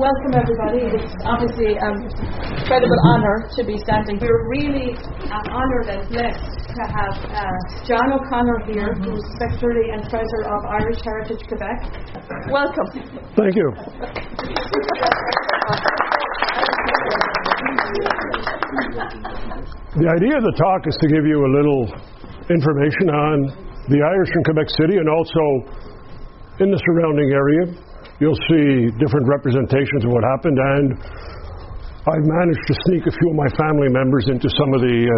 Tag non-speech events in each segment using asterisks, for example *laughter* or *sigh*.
welcome everybody. It's obviously an incredible honour to be standing here. Really an honour and blessed to have uh, John O'Connor here, mm-hmm. who's Secretary and Treasurer of Irish Heritage Quebec. Welcome. Thank you. the idea of the talk is to give you a little information on the Irish in Quebec City and also in the surrounding area you'll see different representations of what happened, and I've managed to sneak a few of my family members into some of the uh,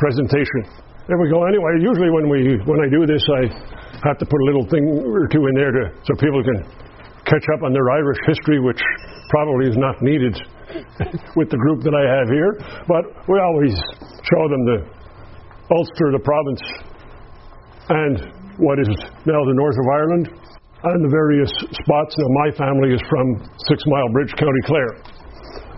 presentation. There we go. Anyway, usually when we when I do this, I have to put a little thing or two in there to so people can catch up on their Irish history, which probably is not needed *laughs* with the group that I have here. But we always show them the Ulster, the province, and what is now the north of Ireland on the various spots. Now, my family is from Six Mile Bridge, County Clare.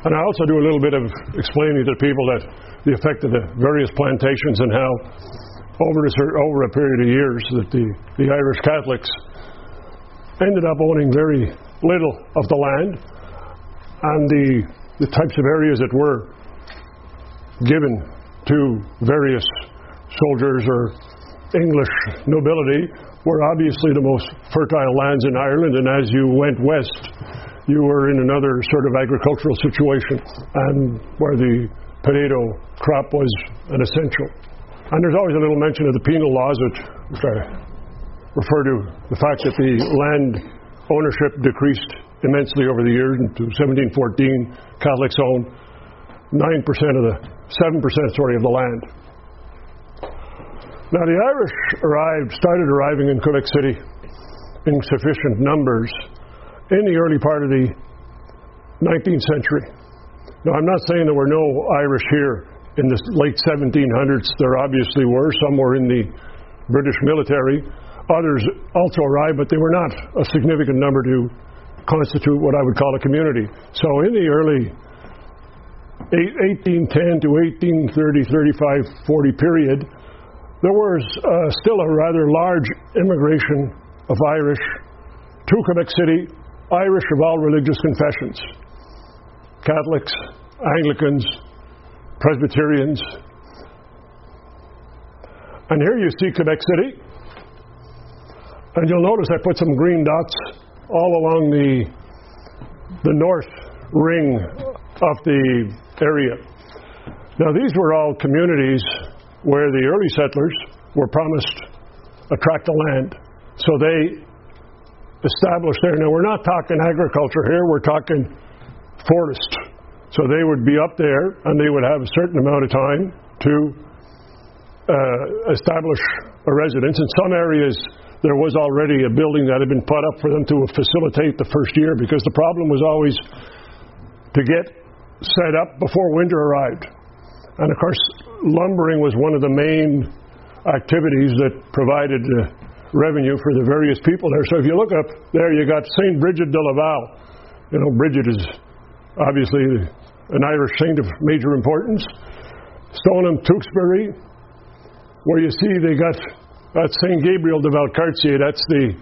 And I also do a little bit of explaining to people that the effect of the various plantations and how, over a, over a period of years, that the, the Irish Catholics ended up owning very little of the land, and the, the types of areas that were given to various soldiers or English nobility were obviously the most fertile lands in Ireland, and as you went west, you were in another sort of agricultural situation, and where the potato crop was an essential. And there's always a little mention of the penal laws, which, which I refer to the fact that the land ownership decreased immensely over the years. To 1714, Catholics owned 9% of the 7%, sorry, of the land. Now, the Irish arrived, started arriving in Quebec City in sufficient numbers in the early part of the 19th century. Now, I'm not saying there were no Irish here in the late 1700s. There obviously were. Some were in the British military. Others also arrived, but they were not a significant number to constitute what I would call a community. So, in the early 1810 to 1830, 35, 40 period, there was uh, still a rather large immigration of Irish to Quebec City, Irish of all religious confessions Catholics, Anglicans, Presbyterians. And here you see Quebec City. And you'll notice I put some green dots all along the, the north ring of the area. Now, these were all communities where the early settlers were promised a tract of land. So they established there. Now, we're not talking agriculture here, we're talking forest. So they would be up there and they would have a certain amount of time to uh, establish a residence. In some areas, there was already a building that had been put up for them to facilitate the first year because the problem was always to get set up before winter arrived. And of course, lumbering was one of the main activities that provided uh, revenue for the various people there. So if you look up there, you got St. Bridget de Laval. You know, Bridget is obviously an Irish saint of major importance. Stoneham, Tewkesbury, where you see they got that's St. Gabriel de Valcartier. That's the,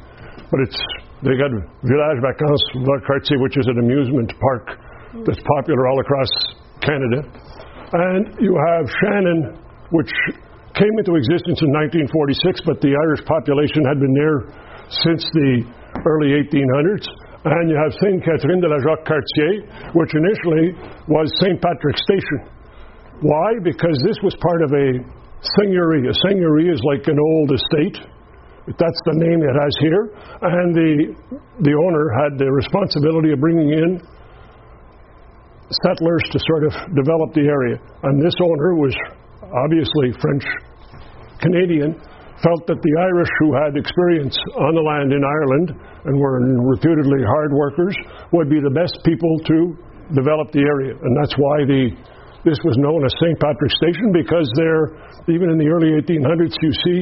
but it's they got Village Vacances Valcartier, which is an amusement park that's popular all across Canada. And you have Shannon, which came into existence in 1946, but the Irish population had been there since the early 1800s. And you have Sainte Catherine de la Jacques Cartier, which initially was St. Patrick's Station. Why? Because this was part of a seigneurie. A seigneurie is like an old estate. That's the name it has here. And the, the owner had the responsibility of bringing in settlers to sort of develop the area. And this owner was obviously French Canadian, felt that the Irish who had experience on the land in Ireland and were reputedly hard workers would be the best people to develop the area. And that's why the, this was known as St. Patrick's Station because there, even in the early 1800s, you see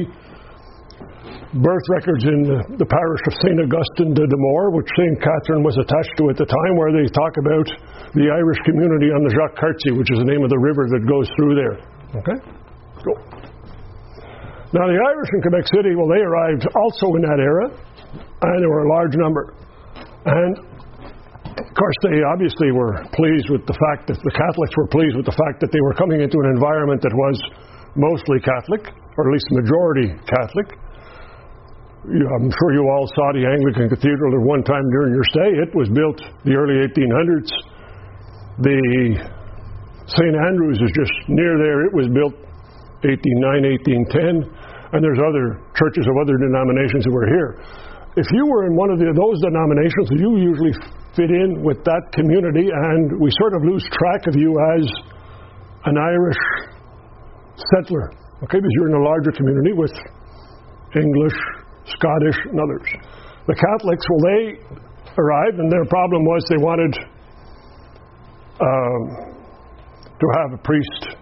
birth records in the, parish of St. Augustine de Desmaures, which St. Catherine was attached to at the time, where they talk about the Irish community on the Jacques Cartier, which is the name of the river that goes through there. Okay? Go. Now, the Irish in Quebec City, well, they arrived also in that era, and there were a large number. And of course, they obviously were pleased with the fact that the Catholics were pleased with the fact that they were coming into an environment that was mostly Catholic, or at least majority Catholic. I'm sure you all saw the Anglican Cathedral at one time during your stay. It was built the early 1800s. The St. Andrews is just near there. It was built 1809, 1810, and there's other churches of other denominations that were here. If you were in one of the, those denominations, you usually fit in with that community, and we sort of lose track of you as an Irish settler, okay, because you're in a larger community with English, Scottish, and others. The Catholics, well, they arrived, and their problem was they wanted um, to have a priest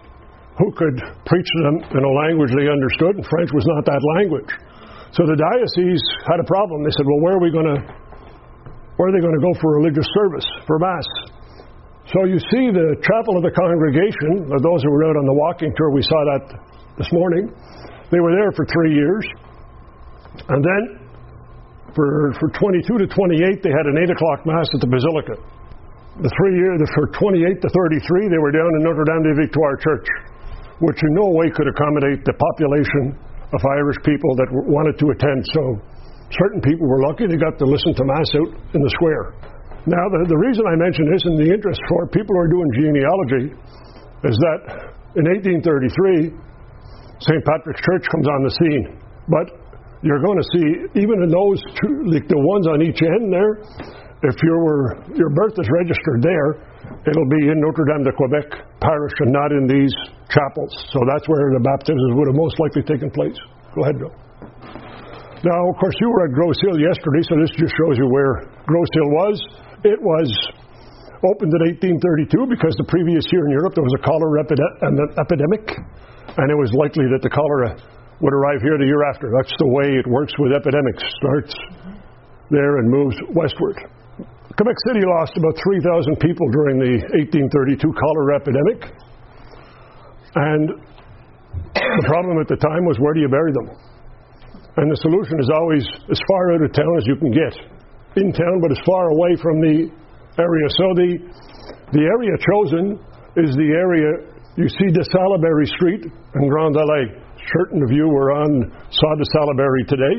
who could preach to them in a language they understood, and French was not that language. So the diocese had a problem. They said, well, where are we going to where are they going to go for religious service, for Mass? So you see the chapel of the congregation, those who were out on the walking tour, we saw that this morning. They were there for three years. And then for, for 22 to 28, they had an 8 o'clock Mass at the Basilica. The three years, for 28 to 33, they were down in Notre Dame de Victoire Church, which in no way could accommodate the population of Irish people that wanted to attend. So certain people were lucky they got to listen to Mass out in the square. Now, the, the reason I mention this in the interest for people who are doing genealogy is that in 1833, St. Patrick's Church comes on the scene. But you're going to see, even in those two, like the ones on each end there, if you were, your birth is registered there, it'll be in Notre Dame de Quebec parish and not in these chapels. So that's where the baptisms would have most likely taken place. Go ahead, Bill. Now, of course, you were at Grosse Île yesterday, so this just shows you where Grosse Île was. It was opened in 1832 because the previous year in Europe there was a cholera epidemic, and it was likely that the cholera would arrive here the year after. That's the way it works with epidemics. Starts there and moves westward. Quebec City lost about 3,000 people during the 1832 cholera epidemic. And the problem at the time was where do you bury them? And the solution is always as far out of town as you can get. In town, but as far away from the area. So the, the area chosen is the area you see de Salaberry Street and Grand Allée. Certain of you were on saw de Salaberry today.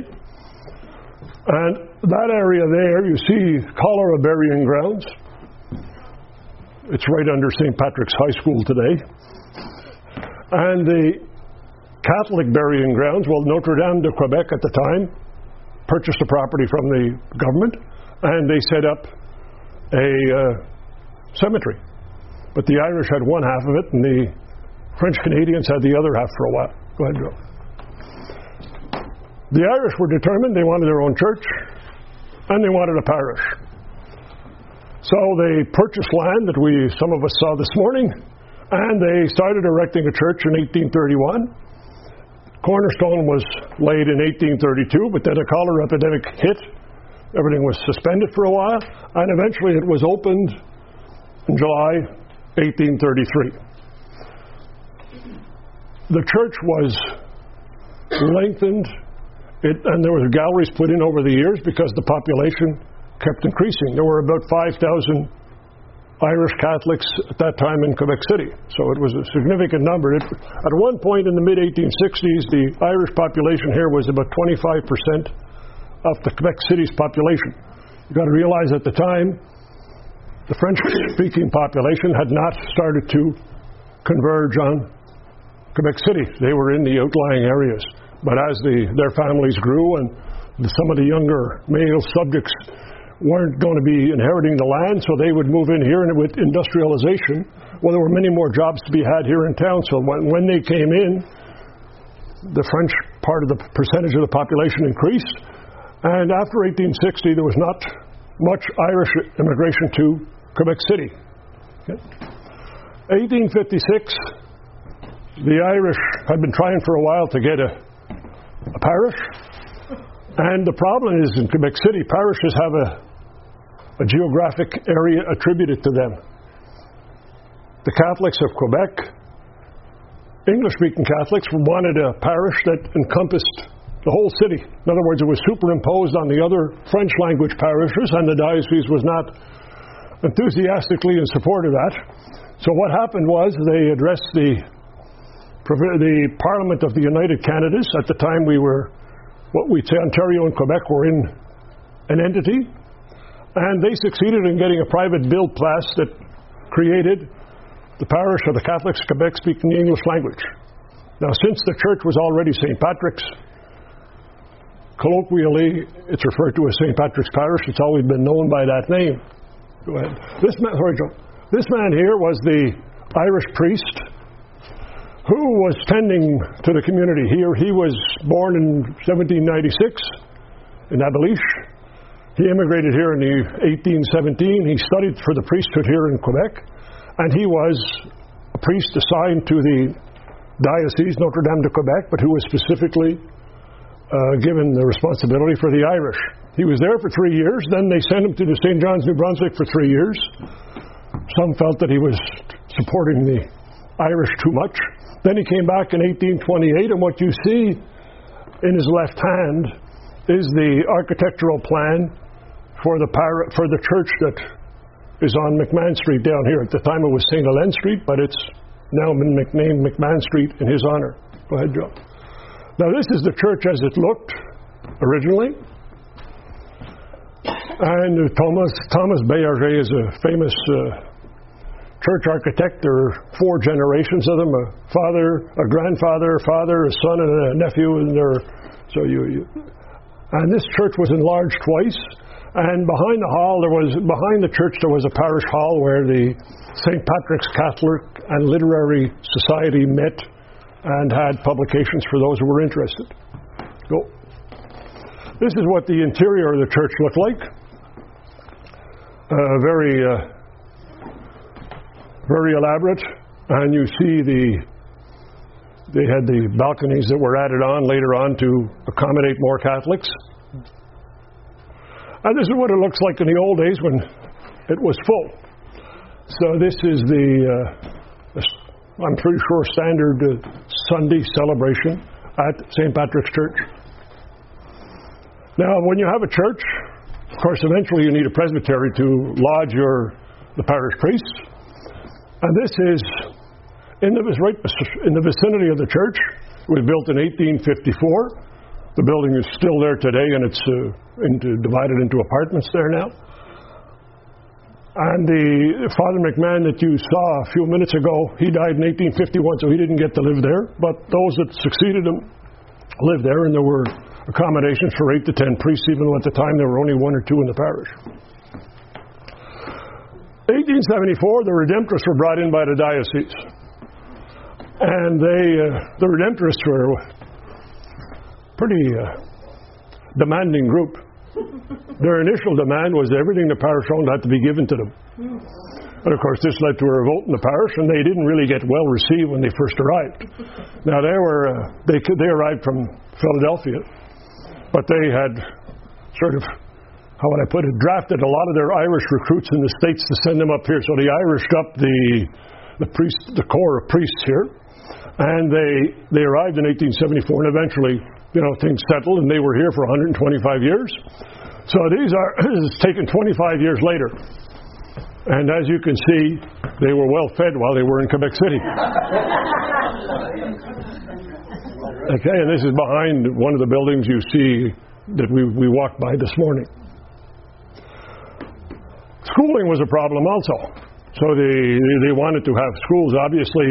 And that area there, you see cholera burying grounds. It's right under St. Patrick's High School today. And the Catholic burying grounds. Well, Notre Dame de Quebec at the time purchased the property from the government and they set up a uh, cemetery. But the Irish had one half of it and the French Canadians had the other half for a while. Go ahead, Joe. The Irish were determined they wanted their own church and they wanted a parish. So they purchased land that we some of us saw this morning and they started erecting a church in 1831 Cornerstone was laid in 1832, but then a cholera epidemic hit. Everything was suspended for a while, and eventually it was opened in July 1833. The church was lengthened, it, and there were galleries put in over the years because the population kept increasing. There were about 5,000 Irish Catholics at that time in Quebec City. So it was a significant number. It, at one point in the mid 1860s, the Irish population here was about 25% of the Quebec City's population. You've got to realize at the time, the French speaking population had not started to converge on Quebec City. They were in the outlying areas. But as the, their families grew and some of the younger male subjects weren't going to be inheriting the land, so they would move in here, and with industrialization, well, there were many more jobs to be had here in town. So when, when they came in, the French part of the percentage of the population increased, and after 1860, there was not much Irish immigration to Quebec City. Okay. 1856, the Irish had been trying for a while to get a, a parish. And the problem is in Quebec City, parishes have a a geographic area attributed to them. The Catholics of Quebec, English speaking Catholics, wanted a parish that encompassed the whole city. In other words, it was superimposed on the other French language parishes, and the diocese was not enthusiastically in support of that. So what happened was they addressed the the Parliament of the United Canadas. At the time, we were what we'd say Ontario and Quebec were in an entity, and they succeeded in getting a private bill passed that created the parish of the Catholics of Quebec speaking the English language. Now, since the church was already St. Patrick's, colloquially, it's referred to as St. Patrick's Parish. It's always been known by that name. Go ahead. This man, sorry, Joe. This man here was the Irish priest who was tending to the community here. He was born in 1796 in Abbeyleix. He immigrated here in 1817. He studied for the priesthood here in Quebec, and he was a priest assigned to the diocese Notre Dame de Quebec, but who was specifically uh, given the responsibility for the Irish. He was there for three years. Then they sent him to the St. John's, New Brunswick for three years. Some felt that he was supporting the Irish too much. Then he came back in 1828, and what you see in his left hand is the architectural plan for the, par- for the church that is on McMahon Street down here. At the time it was St. Helene Street, but it's now been nicknamed McMahon Street in his honor. Go ahead, Joe. Now, this is the church as it looked originally. And Thomas, Thomas is a famous uh, church architect. There are four generations of them a father, a grandfather, a father, a son, and a nephew. And they're, so you, you, and this church was enlarged twice. And behind the hall, there was behind the church there was a parish hall where the St. Patrick's Catholic and Literary Society met and had publications for those who were interested. Go. This is what the interior of the church looked like. Uh, very, uh, very elaborate, and you see the. They had the balconies that were added on later on to accommodate more Catholics. And this is what it looks like in the old days when it was full. So this is the, uh, I'm pretty sure, standard uh, Sunday celebration at St. Patrick's Church. Now, when you have a church, of course, eventually you need a presbytery to lodge your the parish priests, and this is in the right in the vicinity of the church. It was built in 1854. The building is still there today, and it's uh, into, divided into apartments there now. And the Father McMahon that you saw a few minutes ago, he died in 1851, so he didn't get to live there. But those that succeeded him lived there, and there were accommodations for eight to ten priests, even though at the time there were only one or two in the parish. 1874, the Redemptorists were brought in by the diocese. And they, uh, the Redemptorists were pretty uh, demanding group. Their initial demand was everything the parish owned had to be given to them. And of course, this led to a revolt in the parish, and they didn't really get well received when they first arrived. Now they were uh, they they arrived from Philadelphia, but they had sort of how would I put it drafted a lot of their Irish recruits in the states to send them up here. So they Irished up the the priest the corps of priests here, and they they arrived in 1874, and eventually you know, things settled, and they were here for 125 years. So these are *clears throat* this is taken 25 years later. And as you can see, they were well fed while they were in Quebec City. *laughs* okay, and this is behind one of the buildings you see that we, we walked by this morning. Schooling was a problem also. So they, they wanted to have schools, obviously,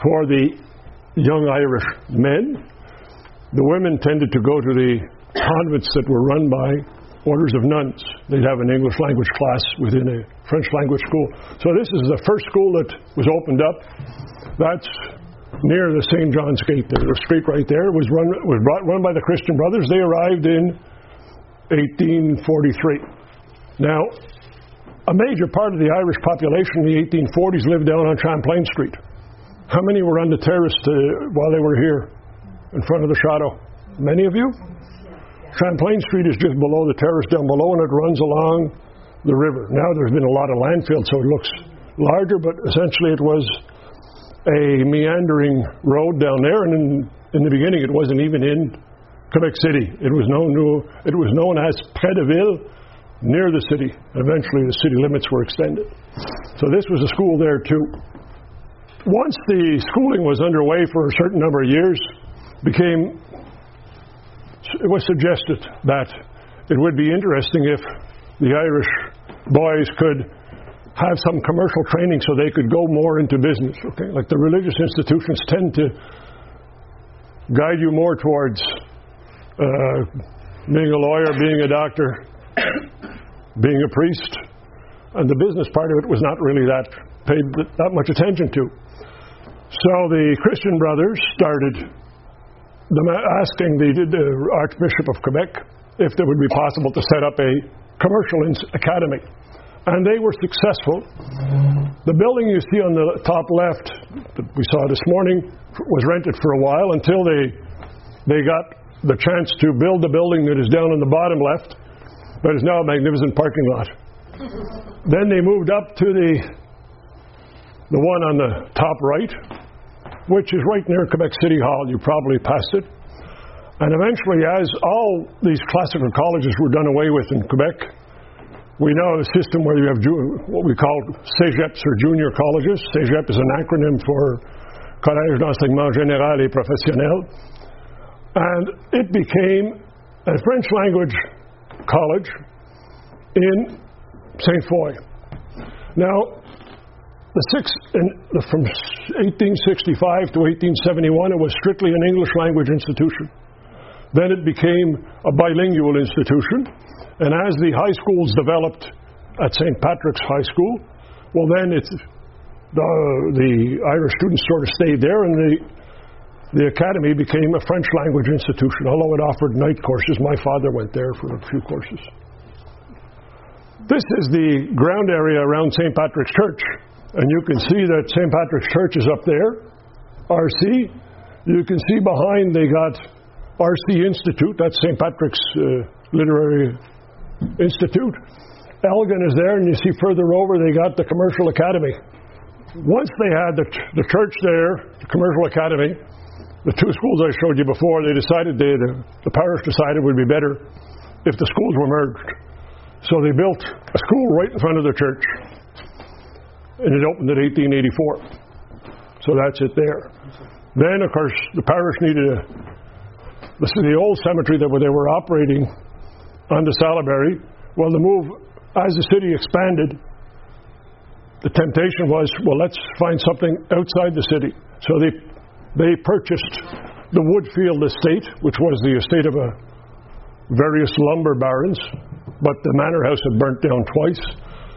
for the young Irish men the women tended to go to the convents that were run by orders of nuns. They'd have an English language class within a French language school. So this is the first school that was opened up. That's near the St. John's Gate. There's a street right there. It was run was brought, run by the Christian Brothers. They arrived in 1843. Now, a major part of the Irish population in the 1840s lived down on Champlain Street. How many were on the terrace to, while they were here? in front of the Chateau? Many of you? Champlain Street is just below the terrace down below, and it runs along the river. Now there's been a lot of landfill, so it looks larger, but essentially it was a meandering road down there, and in, in the beginning it wasn't even in Quebec City. It was known, it was known as Près de Ville, near the city. Eventually, the city limits were extended. So this was a school there too. Once the schooling was underway for a certain number of years, became it was suggested that it would be interesting if the Irish boys could have some commercial training so they could go more into business. Okay, like the religious institutions tend to guide you more towards uh, being a lawyer, being a doctor, *coughs* being a priest, and the business part of it was not really that paid that much attention to. So the Christian brothers started asking the, the Archbishop of Quebec if it would be possible to set up a commercial academy. And they were successful. The building you see on the top left that we saw this morning was rented for a while until they they got the chance to build the building that is down on the bottom left, that is now a magnificent parking lot. then they moved up to the the one on the top right, which is right near Quebec City Hall. You probably passed it. And eventually, as all these classical colleges were done away with in Quebec, we now have a system where you have what we call cégeps or junior colleges. Cégep is an acronym for Collège d'enseignement général et professionnel. And it became a French language college in St. Foy. Now, the six, in, from 1865 to 1871, it was strictly an English language institution. Then it became a bilingual institution. And as the high schools developed at St. Patrick's High School, well, then it's, the, the Irish students sort of stayed there, and the, the academy became a French language institution, although it offered night courses. My father went there for a few courses. This is the ground area around St. Patrick's Church, and you can see that St. Patrick's Church is up there, RC. You can see behind they got RC Institute, that's St. Patrick's uh, Literary Institute. Elgin is there, and you see further over they got the Commercial Academy. Once they had the, the church there, the Commercial Academy, the two schools I showed you before, they decided they, the, the parish decided it would be better if the schools were merged. So they built a school right in front of the church. And it opened in 1884. So that's it there. Then, of course, the parish needed a. This is the old cemetery that they were operating the Salaberry. Well, the move, as the city expanded, the temptation was, well, let's find something outside the city. So they, they purchased the Woodfield estate, which was the estate of a various lumber barons, but the manor house had burnt down twice,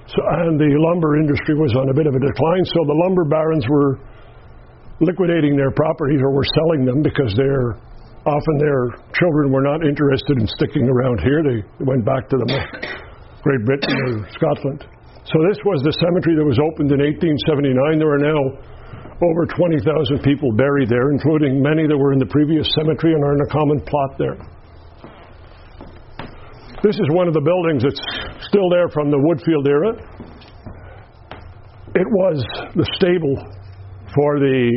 so, and the lumber industry was on a bit of a decline. So the lumber barons were liquidating their properties or were selling them because their often their children were not interested in sticking around here. They went back to the Great Britain or Scotland. So this was the cemetery that was opened in 1879. There are now over 20,000 people buried there, including many that were in the previous cemetery and are in a common plot there. This is one of the buildings that's still there from the Woodfield era. It was the stable for the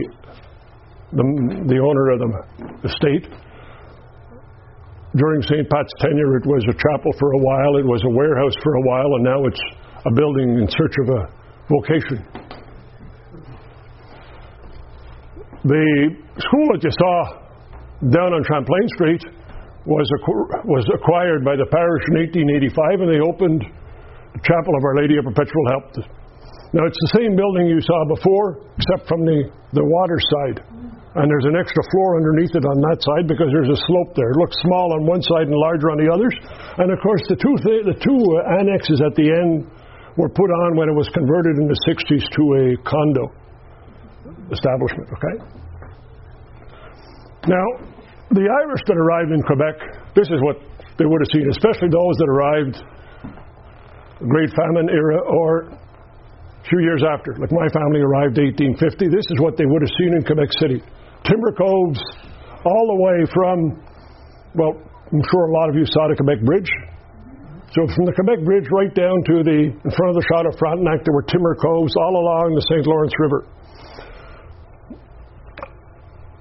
the, the owner of the estate. During St. Pat's tenure, it was a chapel for a while, it was a warehouse for a while, and now it's a building in search of a vocation. The school that you saw down on Champlain Street was, was acquired by the parish in 1885, and they opened the Chapel of Our Lady of Perpetual Help. Now, it's the same building you saw before, except from the, the water side. And there's an extra floor underneath it on that side because there's a slope there. It looks small on one side and larger on the others. And of course, the two, th- the two annexes at the end were put on when it was converted in the 60s to a condo establishment, okay? Now, the Irish that arrived in Quebec, this is what they would have seen, especially those that arrived Great Famine era or a few years after. Like my family arrived 1850. This is what they would have seen in Quebec City timber coves all the way from, well, I'm sure a lot of you saw the Quebec Bridge. So from the Quebec Bridge right down to the in front of the Chateau Frontenac, there were timber coves all along the St. Lawrence River.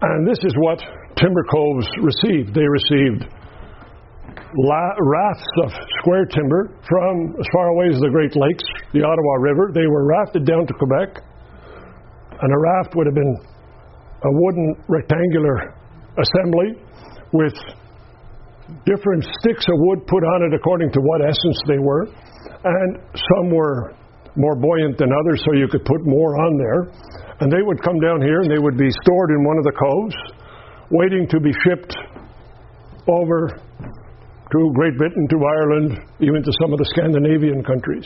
And this is what timber coves received. They received la- rafts of square timber from as far away as the Great Lakes, the Ottawa River. They were rafted down to Quebec, and a raft would have been a wooden rectangular assembly with different sticks of wood put on it according to what essence they were, and some were more buoyant than others, so you could put more on there. And they would come down here and they would be stored in one of the coves, waiting to be shipped over to Great Britain, to Ireland, even to some of the Scandinavian countries.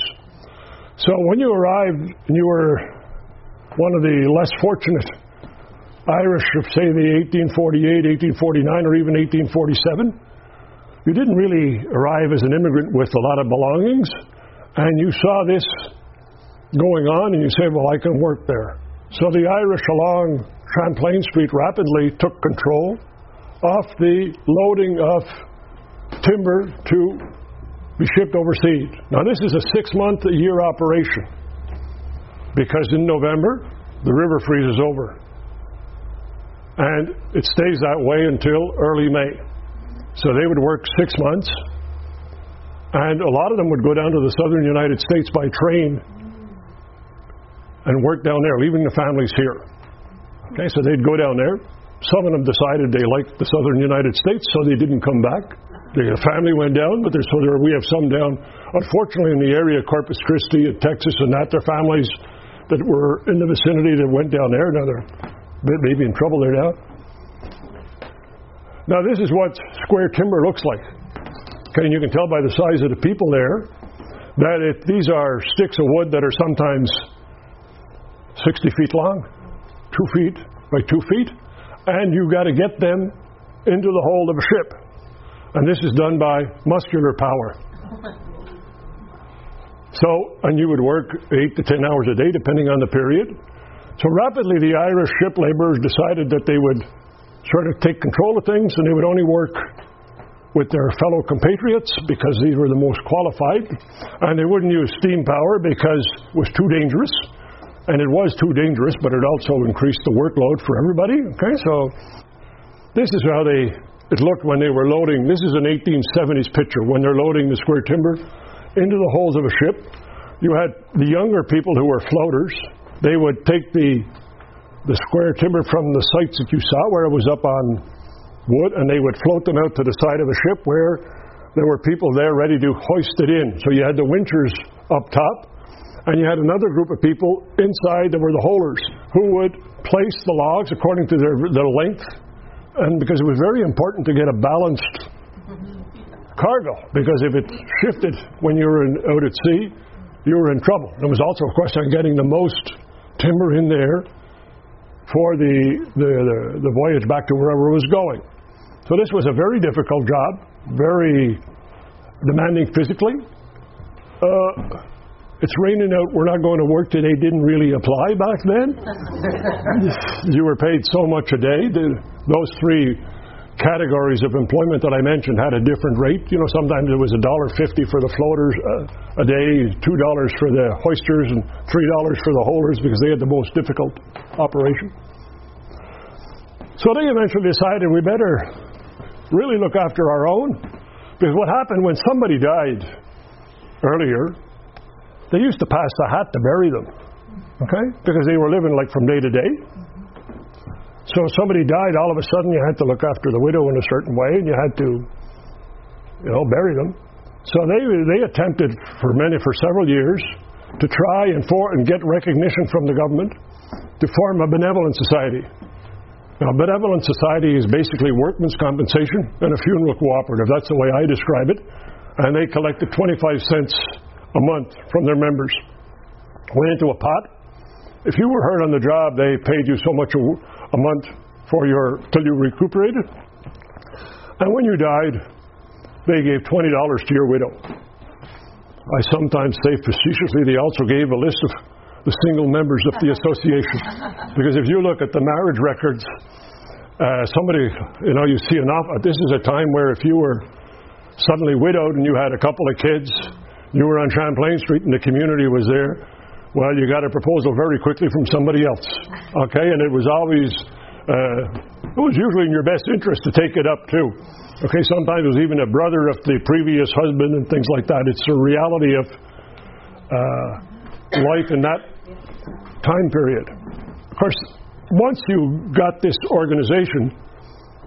So when you arrived and you were one of the less fortunate Irish of, say, the 1848, 1849, or even 1847, you didn't really arrive as an immigrant with a lot of belongings, and you saw this going on, and you say, Well, I can work there. So the Irish along Champlain Street rapidly took control of the loading of timber to be shipped overseas. Now, this is a six month a year operation because in November the river freezes over. And it stays that way until early May. So they would work six months, and a lot of them would go down to the southern United States by train and work down there, leaving the families here. Okay, so they'd go down there. Some of them decided they liked the southern United States, so they didn't come back. The family went down, but there's so there, we have some down. Unfortunately, in the area, of Corpus Christi, in Texas, and that, their families that were in the vicinity that went down there. Now they're maybe in trouble there now. Now this is what square timber looks like. Okay, and you can tell by the size of the people there that it, these are sticks of wood that are sometimes 60 feet long, two feet by two feet, and you've got to get them into the hold of a ship. And this is done by muscular power. *laughs* So, and you would work eight to ten hours a day, depending on the period. So rapidly, the Irish ship laborers decided that they would sort of take control of things and they would only work with their fellow compatriots because these were the most qualified. And they wouldn't use steam power because it was too dangerous. And it was too dangerous, but it also increased the workload for everybody. Okay, so this is how they it looked when they were loading. This is an 1870s picture when they're loading the square timber into the holds of a ship. You had the younger people who were floaters. They would take the the square timber from the sites that you saw where it was up on wood, and they would float them out to the side of a ship where there were people there ready to hoist it in. So you had the winchers up top, and you had another group of people inside that were the holers who would place the logs according to their, their length, and because it was very important to get a balanced cargo, because if it shifted when you were in, out at sea, you were in trouble. There was also a question on getting the most timber in there for the, the, the, the voyage back to wherever it was going. So this was a very difficult job, very demanding physically. Uh, it's raining out, we're not going to work today didn't really apply back then. *laughs* you were paid so much a day. The, those three categories of employment that I mentioned had a different rate. You know, sometimes it was a dollar fifty for the floaters uh, a day, two dollars for the hoisters, and three dollars for the holders because they had the most difficult operation. So they eventually decided we better really look after our own because what happened when somebody died earlier, they used to pass the hat to bury them, okay? Because they were living like from day to day. So if somebody died, all of a sudden you had to look after the widow in a certain way, and you had to, you know, bury them. So they they attempted for many for several years to try and for and get recognition from the government to form a benevolent society. Now, benevolent society is basically workman's compensation and a funeral cooperative. That's the way I describe it. And they collected 25 cents a month from their members. Went into a pot. If you were hurt on the job, they paid you so much a, a month for your till you recuperated. And when you died, they gave twenty dollars to your widow. I sometimes say facetiously they also gave a list of the single members of the association. *laughs* because if you look at the marriage records, uh, somebody, you know, you see enough. This is a time where if you were suddenly widowed and you had a couple of kids, you were on Champlain Street and the community was there. Well, you got a proposal very quickly from somebody else. Okay, and it was always uh, it was usually in your best interest to take it up too. Okay, sometimes it was even a brother of the previous husband and things like that. It's a reality of uh, life in that time period. Of course, once you got this organization,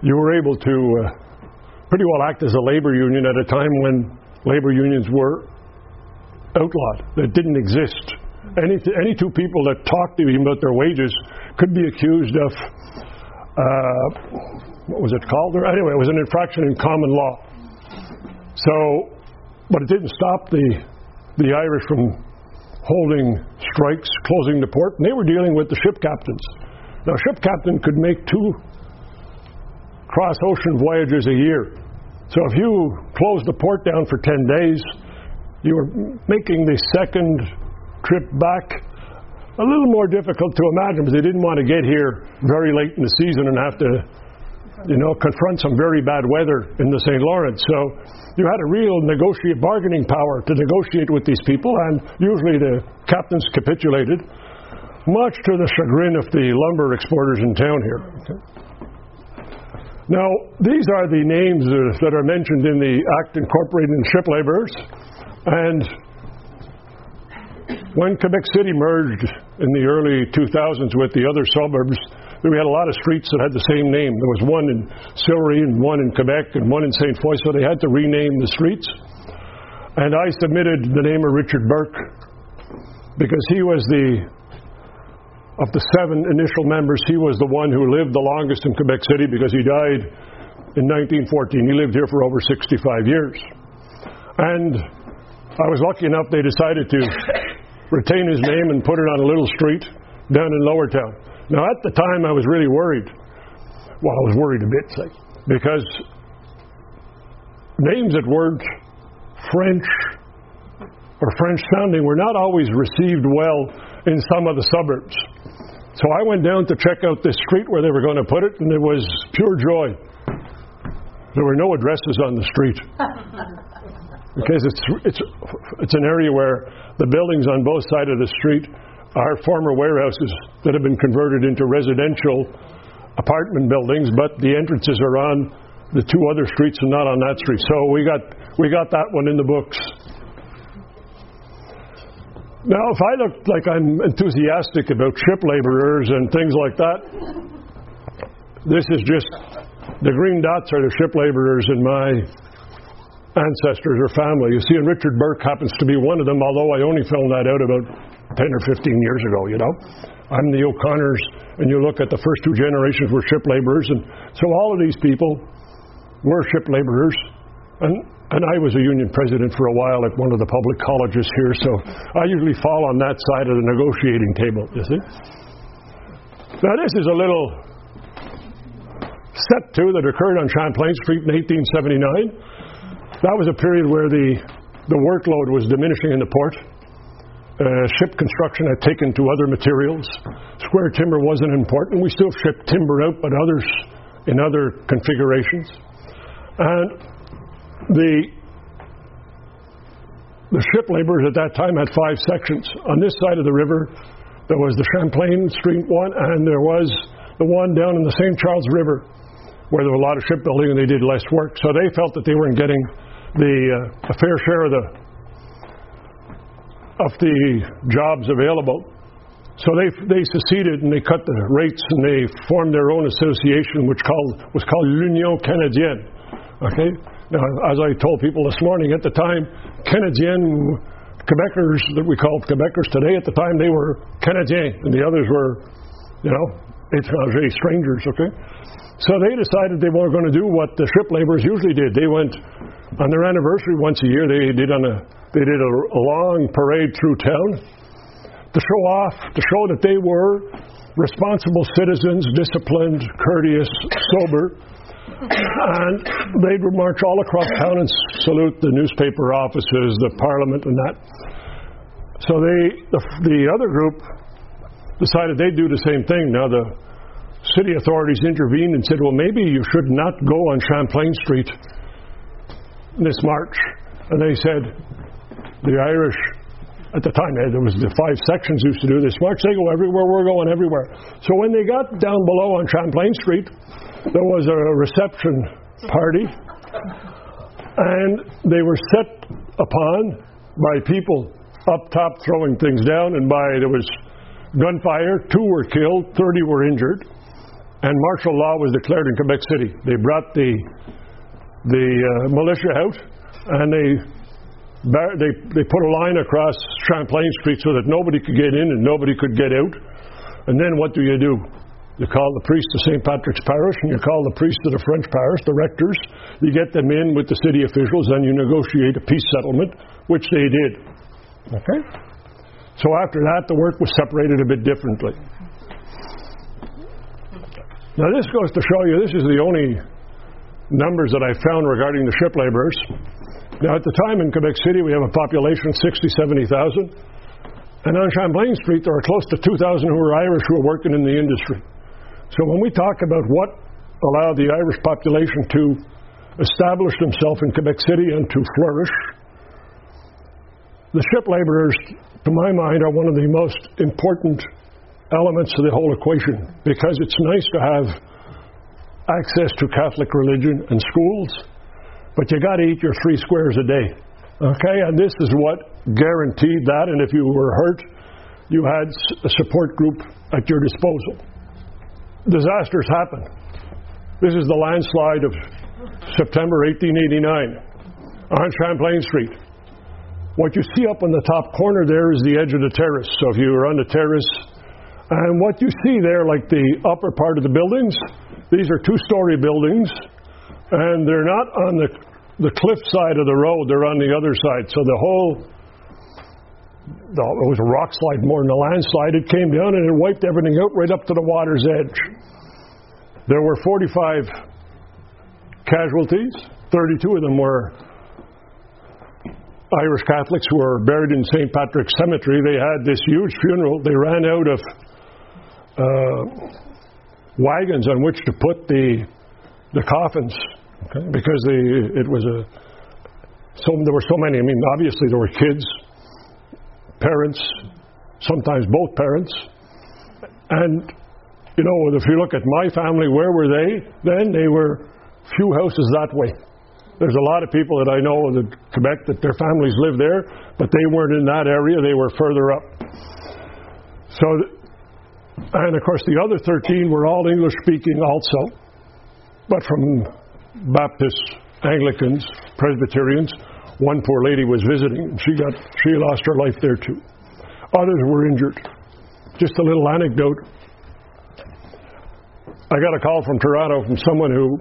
you were able to uh, pretty well act as a labor union at a time when labor unions were outlawed. that didn't exist. Any, any two people that talked to him about their wages could be accused of, uh, what was it called? Anyway, it was an infraction in common law. So, but it didn't stop the, the Irish from holding strikes, closing the port, and they were dealing with the ship captains. Now, a ship captain could make two cross ocean voyages a year. So if you closed the port down for 10 days, you were making the second trip back a little more difficult to imagine because they didn't want to get here very late in the season and have to, you know, confront some very bad weather in the St. Lawrence. So you had a real negotiate bargaining power to negotiate with these people, and usually the captains capitulated, much to the chagrin of the lumber exporters in town here. Now, these are the names uh, that are mentioned in the Act incorporating ship laborers, and when Quebec City merged in the early 2000s with the other suburbs, we had a lot of streets that had the same name. There was one in Sillery and one in Quebec and one in St. Foy, so they had to rename the streets. And I submitted the name of Richard Burke because he was the, of the seven initial members, he was the one who lived the longest in Quebec City because he died in 1914. He lived here for over 65 years. And I was lucky enough they decided to *coughs* retain his name and put it on a little street down in Lower Town. Now, at the time, I was really worried. Well, I was worried a bit, say, because names that weren't French or French sounding were not always received well in some of the suburbs. So I went down to check out this street where they were going to put it, and it was pure joy. There were no addresses on the street. *laughs* because it's, it's, it's an area where the buildings on both sides of the street are former warehouses that have been converted into residential apartment buildings, but the entrances are on the two other streets and not on that street. So we got, we got that one in the books. Now, if I look like I'm enthusiastic about ship laborers and things like that, this is just the green dots are the ship laborers in my ancestors or family. You see, and Richard Burke happens to be one of them, although I only found that out about 10 or 15 years ago, you know. I'm the O'Connors, and you look at the first two generations were ship laborers, and so all of these people were ship laborers. And and I was a union president for a while at one of the public colleges here, so I usually fall on that side of the negotiating table, you see. Now, this is a little set to that occurred on Champlain Street in 1879. That was a period where the, the workload was diminishing in the port. Uh, ship construction had taken to other materials. Square timber wasn't important. We still shipped timber out, but others in other configurations. And the the ship laborers at that time had five sections. On this side of the river, there was the Champlain Street one, and there was the one down in the St. Charles River, where there was a lot of shipbuilding and they did less work. So they felt that they weren't getting the uh, a fair share of the of the jobs available. So they they seceded and they cut the rates and they formed their own association, which called was called l'Union Canadienne. Okay, now, as I told people this morning, at the time, Canadiens, Quebecers that we call Quebecers today, at the time they were Canadiens, and the others were, you know, étrangers, strangers, okay? So they decided they were going to do what the ship laborers usually did. They went on their anniversary once a year. They did on a they did a, a long parade through town to show off, to show that they were responsible citizens, disciplined, courteous, sober, and they would march all across town and salute the newspaper offices, the parliament, and that. So they, the, the other group decided they'd do the same thing. Now the city authorities intervened and said, well, maybe you should not go on Champlain Street this march. And they said, the Irish at the time there was the five sections used to do this march. They go everywhere. We're going everywhere. So when they got down below on Champlain Street, there was a reception party, and they were set upon by people up top throwing things down, and by there was gunfire. Two were killed, 30 were injured, and martial law was declared in Quebec City. They brought the the uh, militia out, and they they they put a line across Champlain Street so that nobody could get in and nobody could get out. And then what do you do? You call the priest of St. Patrick's Parish and you call the priest of the French parish, the rectors. You get them in with the city officials and you negotiate a peace settlement, which they did. Okay? So after that, the work was separated a bit differently. Now, this goes to show you this is the only numbers that I found regarding the ship laborers. Now, at the time in Quebec City, we have a population of 60, 70,000. And on Champlain Street, there are close to 2,000 who are Irish who are working in the industry. So when we talk about what allowed the Irish population to establish themselves in Quebec City and to flourish, the ship laborers, to my mind, are one of the most important elements of the whole equation because it's nice to have access to Catholic religion and schools, but you got to eat your three squares a day. Okay, and this is what guaranteed that. And if you were hurt, you had a support group at your disposal. Disasters happen. This is the landslide of September 1889 on Champlain Street. What you see up in the top corner there is the edge of the terrace. So if you were on the terrace, and what you see there, like the upper part of the buildings, these are two story buildings, and they're not on the, the cliff side of the road, they're on the other side. So the whole, it was a rock slide more than a landslide. It came down and it wiped everything out right up to the water's edge. There were 45 casualties, 32 of them were Irish Catholics who were buried in St. Patrick's Cemetery. They had this huge funeral. They ran out of uh, wagons on which to put the the coffins okay, because they, it was a so there were so many. I mean, obviously there were kids, parents, sometimes both parents, and you know if you look at my family, where were they? Then they were few houses that way. There's a lot of people that I know in Quebec that their families live there, but they weren't in that area, they were further up. So, and of course, the other 13 were all English speaking also, but from Baptists, Anglicans, Presbyterians. One poor lady was visiting, she, got, she lost her life there too. Others were injured. Just a little anecdote. I got a call from Toronto from someone who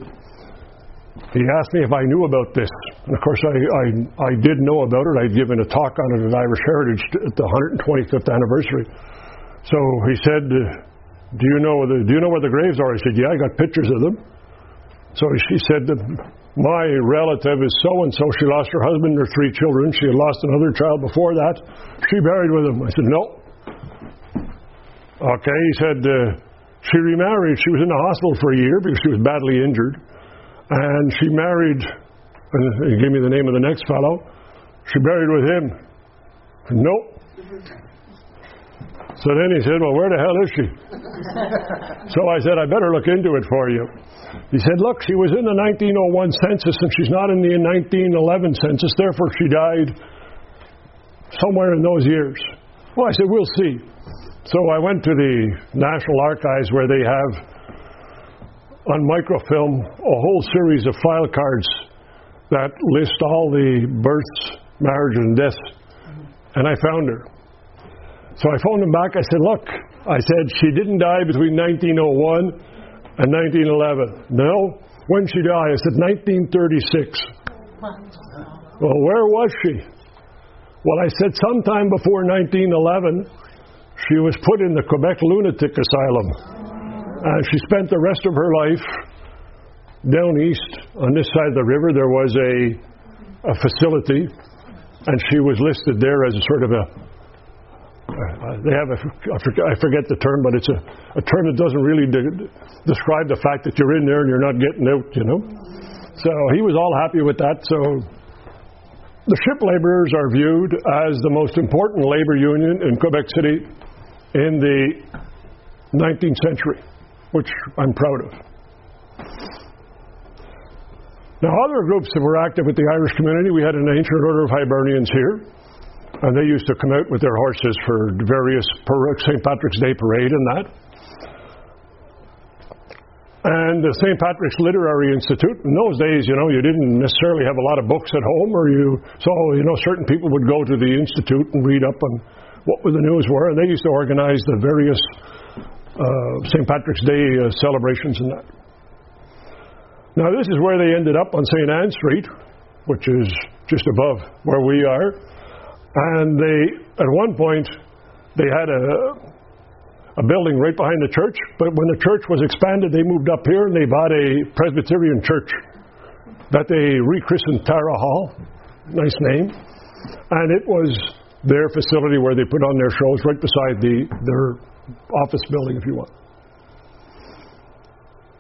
he asked me if I knew about this. And of course, I, I, I did know about it. I'd given a talk on it at Irish Heritage at the 125th anniversary. So he said, "Do you know the, Do you know where the graves are?" I said, "Yeah, I got pictures of them." So she said my relative is so and so. She lost her husband and her three children. She had lost another child before that. She buried with him. I said, "No." Okay, he said uh, she remarried. She was in the hospital for a year because she was badly injured. And she married, and he gave me the name of the next fellow. She married with him. Nope. So then he said, Well, where the hell is she? *laughs* so I said, I better look into it for you. He said, Look, she was in the 1901 census and she's not in the 1911 census, therefore she died somewhere in those years. Well, I said, We'll see. So I went to the National Archives where they have on microfilm a whole series of file cards that list all the births, marriages, and deaths. And I found her. So I phoned him back. I said, Look, I said, she didn't die between 1901 and 1911. No. When she died? I said, 1936. Well, where was she? Well, I said, sometime before 1911, she was put in the Quebec Lunatic Asylum. And she spent the rest of her life down east on this side of the river. There was a, a facility, and she was listed there as a sort of a. Uh, they have a, I forget the term, but it's a, a term that doesn't really de- describe the fact that you're in there and you're not getting out, you know. So he was all happy with that. So the ship laborers are viewed as the most important labor union in Quebec City in the 19th century, which I'm proud of. Now, other groups that were active with the Irish community, we had an ancient order of Hibernians here, and they used to come out with their horses for various St. Patrick's Day parade and that. And the St. Patrick's Literary Institute, in those days, you know, you didn't necessarily have a lot of books at home, or you, so, you know, certain people would go to the Institute and read up on what the news were, and they used to organize the various uh, St. Patrick's Day uh, celebrations and that. Now, this is where they ended up on St. Anne Street, which is just above where we are. And they, at one point, they had a, a building right behind the church, but when the church was expanded, they moved up here and they bought a Presbyterian church that they rechristened Tara Hall. Nice name. And it was their facility where they put on their shows right beside the, their office building, if you want.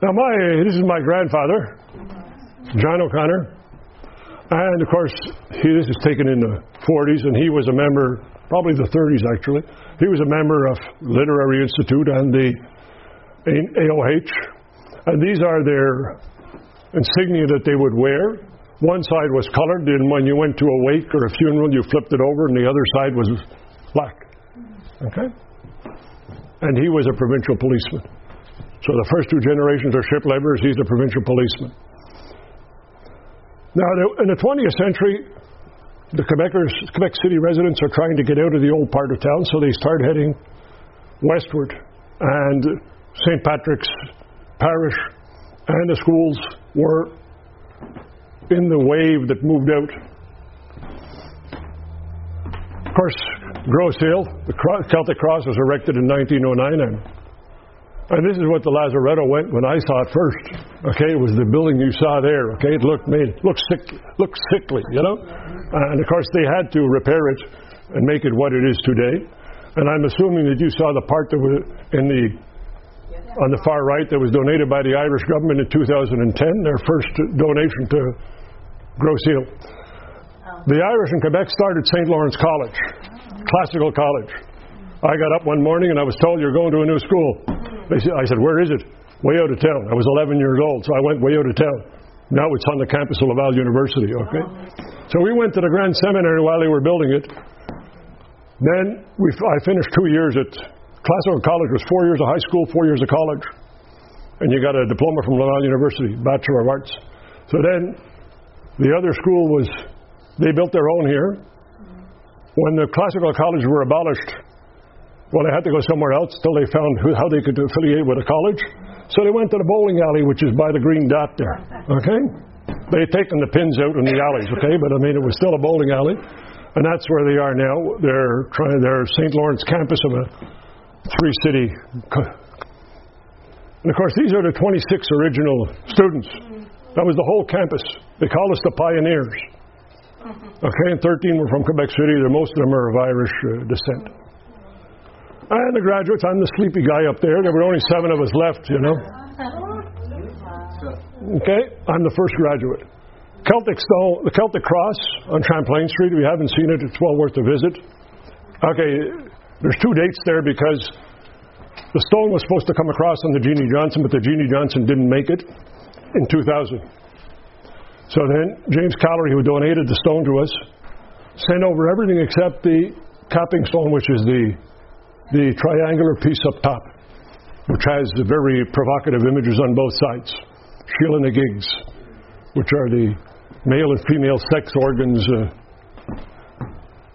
Now, my this is my grandfather, John O'Connor, and of course, he, this is taken in the 40s, and he was a member, probably the 30s actually. He was a member of Literary Institute and the AOH, and these are their insignia that they would wear. One side was colored, and when you went to a wake or a funeral, you flipped it over, and the other side was black. Okay? And he was a provincial policeman. So the first two generations are ship laborers, he's a provincial policeman. Now, in the 20th century, the Quebecers, Quebec City residents are trying to get out of the old part of town, so they start heading westward. And St. Patrick's Parish and the schools were in the wave that moved out. Of course, Grosse Île, the Celtic Cross was erected in 1909, and, and this is what the Lazaretto went when I saw it first. Okay, it was the building you saw there. Okay, it looked made looked sick, looked sickly, you know. And of course, they had to repair it and make it what it is today. And I'm assuming that you saw the part that was in the on the far right that was donated by the Irish government in 2010, their first donation to Grosse Île. The Irish in Quebec started St. Lawrence College, classical college. I got up one morning and I was told you're going to a new school. I said, where is it? Way out of town. I was 11 years old, so I went way out of town. Now it's on the campus of Laval University, okay? So we went to the Grand Seminary while they were building it. Then we, I finished two years at Classical College was four years of high school, four years of college. And you got a diploma from Laval University, Bachelor of Arts. So then the other school was, they built their own here. When the classical colleges were abolished, well, they had to go somewhere else until they found who, how they could affiliate with a college. So they went to the bowling alley, which is by the green dot there. Okay? They had taken the pins out in the alleys, okay? But I mean, it was still a bowling alley. And that's where they are now. They're trying, they're St. Lawrence campus of a three city. And of course, these are the 26 original students. That was the whole campus. They call us the pioneers. Okay, and 13 were from Quebec City. Most of them are of Irish uh, descent. And the graduates, I'm the sleepy guy up there. There were only seven of us left, you know. Okay, I'm the first graduate. Celtic Stone, the Celtic Cross on Champlain Street. If you haven't seen it, it's well worth a visit. Okay, there's two dates there because the stone was supposed to come across on the Jeanie Johnston, but the Jeanie Johnston didn't make it in 2000. So then James Callery, who donated the stone to us, sent over everything except the capping stone, which is the the triangular piece up top, which has very provocative images on both sides. Sheela-na-gigs, which are the male and female sex organs uh,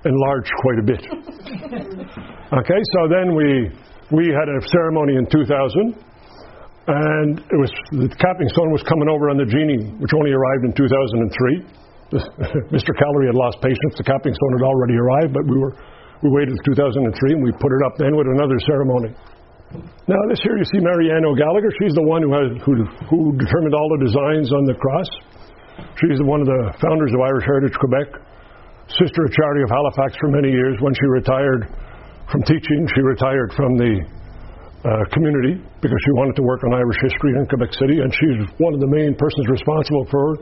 enlarged quite a bit. *laughs* okay, so then we we had a ceremony in 2000 and it was the capping stone was coming over on the Jeanie, which only arrived in 2003. *laughs* Mr. Callery had lost patience. The capping stone had already arrived, but we were we waited 2003 and we put it up then with another ceremony. Now this here you see Marianne O'Gallagher. She's the one who has who, who determined all the designs on the cross. She's one of the founders of Irish Heritage Quebec, sister of Charity of Halifax for many years. When she retired from teaching, she retired from the uh, community because she wanted to work on Irish history in Quebec City, and she's one of the main persons responsible for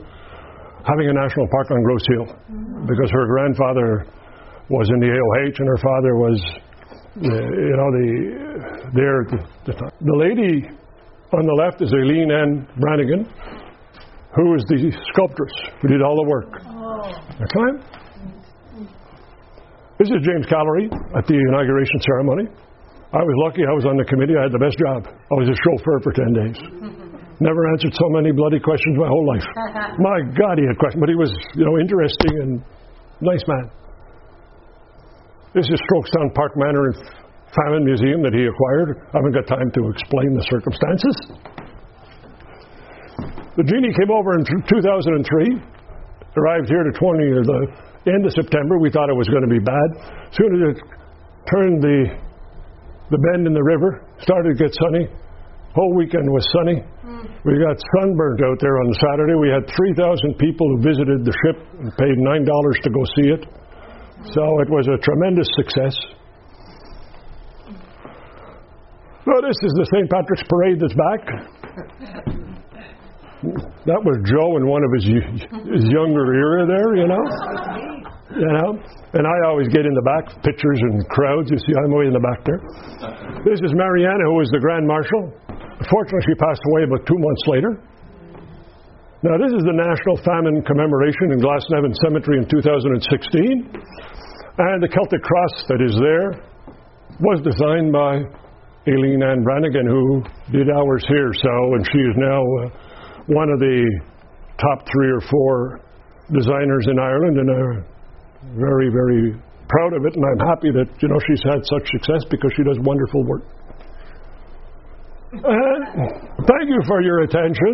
having a national park on Grosse Île because her grandfather was in the AOH and her father was, uh, you know, the there at the, the time. The lady on the left is Eileen Ann Brannigan, who is the sculptress who did all the work. Okay? This is James Callery at the inauguration ceremony. I was lucky I was on the committee. I had the best job. I was a chauffeur for 10 days. *laughs* Never answered so many bloody questions my whole life. *laughs* My God, he had questions, but he was, you know, interesting and nice man. This is Strokestown Park Manor and Famine Museum that he acquired. I haven't got time to explain the circumstances. The Jeanie came over in 2003, arrived here to 20 or the end of September. We thought it was going to be bad. As soon as it turned the the bend in the river, started to get sunny. Whole weekend was sunny. Hmm. We got sunburned out there on Saturday. We had 3,000 people who visited the ship and paid $9 to go see it. So it was a tremendous success. Well, this is the St. Patrick's Parade that's back. That was Joe in one of his, his younger era there, you know. You know, and I always get in the back, pictures and crowds. You see, I'm way in the back there. This is Marianna, who was the Grand Marshal. Unfortunately, she passed away about two months later. Now, this is the National Famine Commemoration in Glasnevin Cemetery in 2016. And the Celtic cross that is there was designed by Aileen Ann Brannigan, who did ours here. So, and she is now uh, one of the top three or four designers in Ireland, and I'm very, very proud of it. And I'm happy that you know she's had such success because she does wonderful work. And thank you for your attention.